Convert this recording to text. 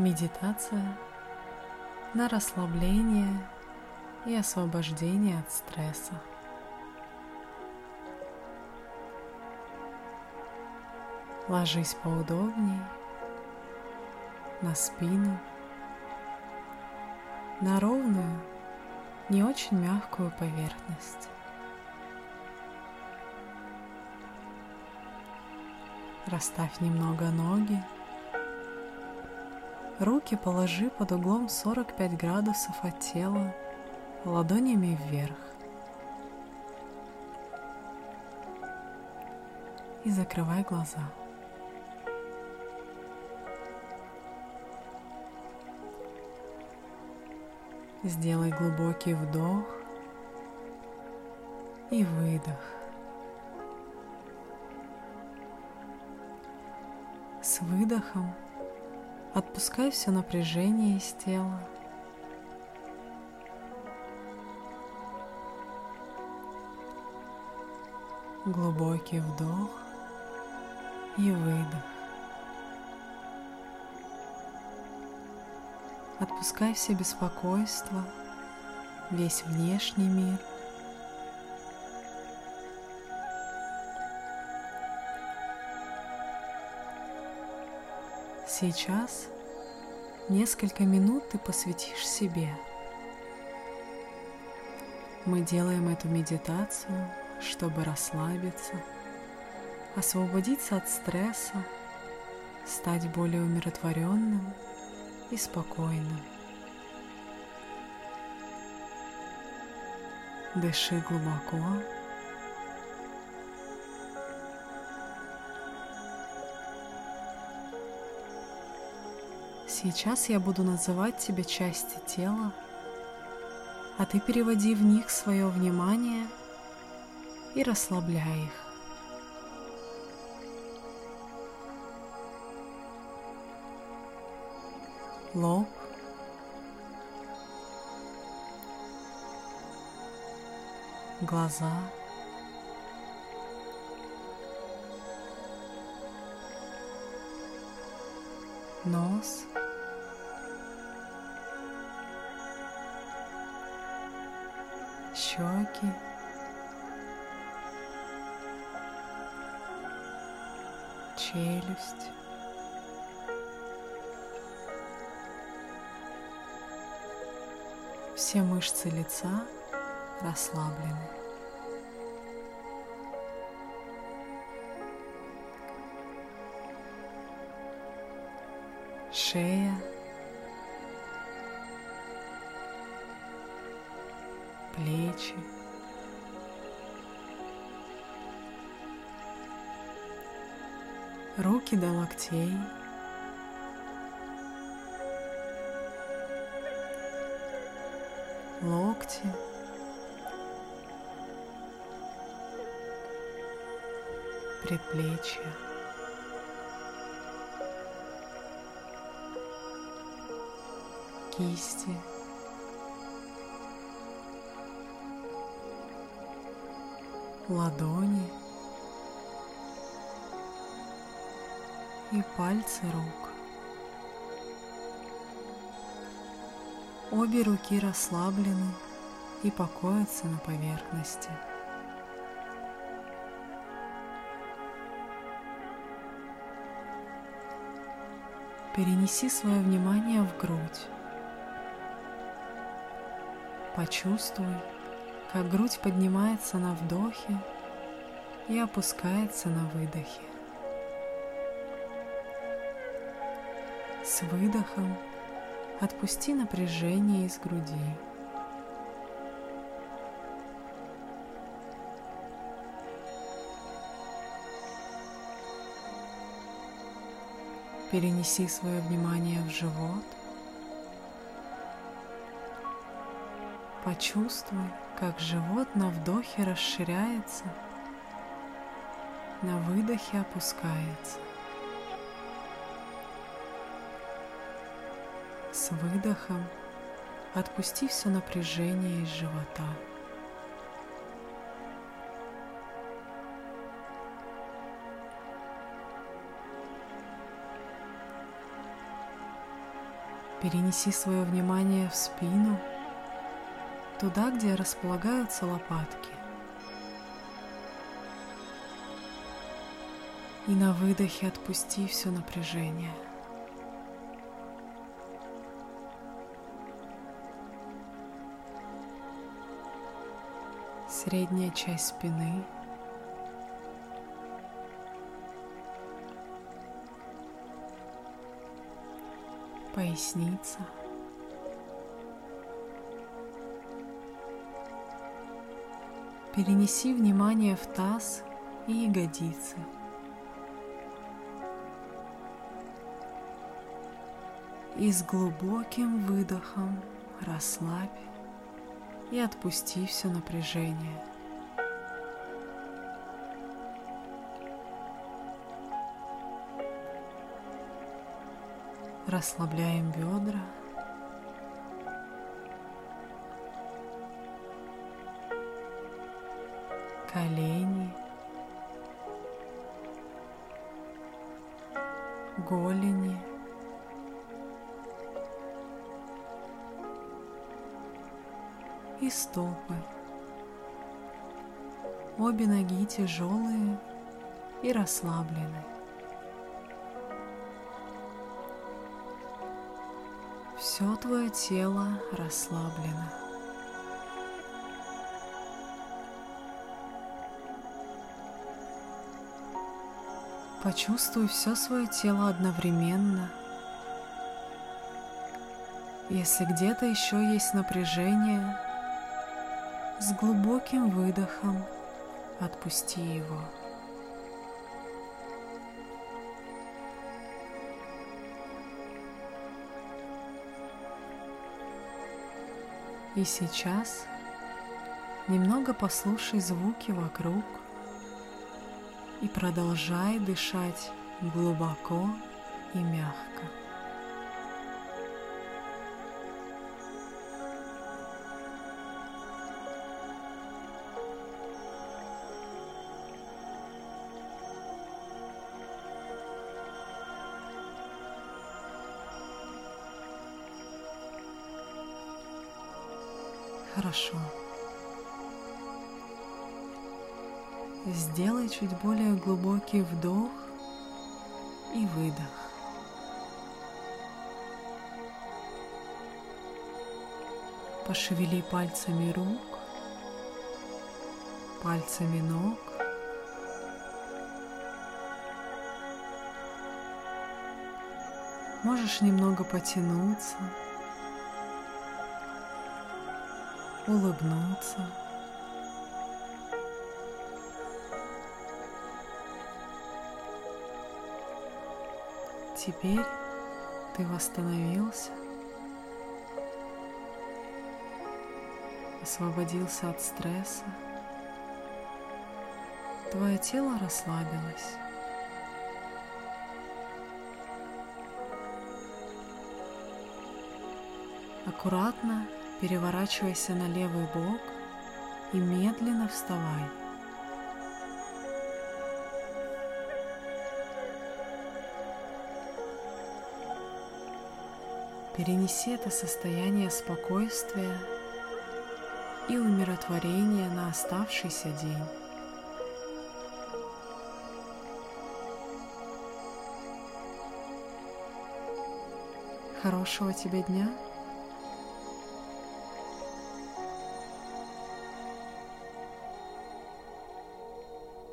Медитация на расслабление и освобождение от стресса. Ложись поудобнее на спину, на ровную, не очень мягкую поверхность. Расставь немного ноги. Руки положи под углом 45 градусов от тела, ладонями вверх. И закрывай глаза. Сделай глубокий вдох и выдох. С выдохом отпускай все напряжение из тела. Глубокий вдох и выдох. Отпускай все беспокойства, весь внешний мир. Сейчас несколько минут ты посвятишь себе. Мы делаем эту медитацию, чтобы расслабиться, освободиться от стресса, стать более умиротворенным и спокойным. Дыши глубоко. Сейчас я буду называть тебе части тела, а ты переводи в них свое внимание и расслабляй их. лоб, глаза, нос, щеки, челюсть. Все мышцы лица расслаблены. Шея, плечи, руки до локтей – локти, предплечья. кисти, ладони и пальцы рук. Обе руки расслаблены и покоятся на поверхности. Перенеси свое внимание в грудь. Почувствуй, как грудь поднимается на вдохе и опускается на выдохе. С выдохом Отпусти напряжение из груди. Перенеси свое внимание в живот. Почувствуй, как живот на вдохе расширяется, на выдохе опускается. С выдохом отпусти все напряжение из живота. Перенеси свое внимание в спину, туда, где располагаются лопатки. И на выдохе отпусти все напряжение. Средняя часть спины – поясница. Перенеси внимание в таз и ягодицы. И с глубоким выдохом расслабь и отпусти все напряжение. Расслабляем бедра. Колени. Голени. И стопы. Обе ноги тяжелые и расслаблены. Все твое тело расслаблено. Почувствуй все свое тело одновременно. Если где-то еще есть напряжение, с глубоким выдохом отпусти его. И сейчас немного послушай звуки вокруг и продолжай дышать глубоко и мягко. Хорошо. Сделай чуть более глубокий вдох и выдох. Пошевели пальцами рук, пальцами ног. Можешь немного потянуться. улыбнуться. Теперь ты восстановился, освободился от стресса, твое тело расслабилось. Аккуратно переворачивайся на левый бок и медленно вставай. Перенеси это состояние спокойствия и умиротворения на оставшийся день. Хорошего тебе дня!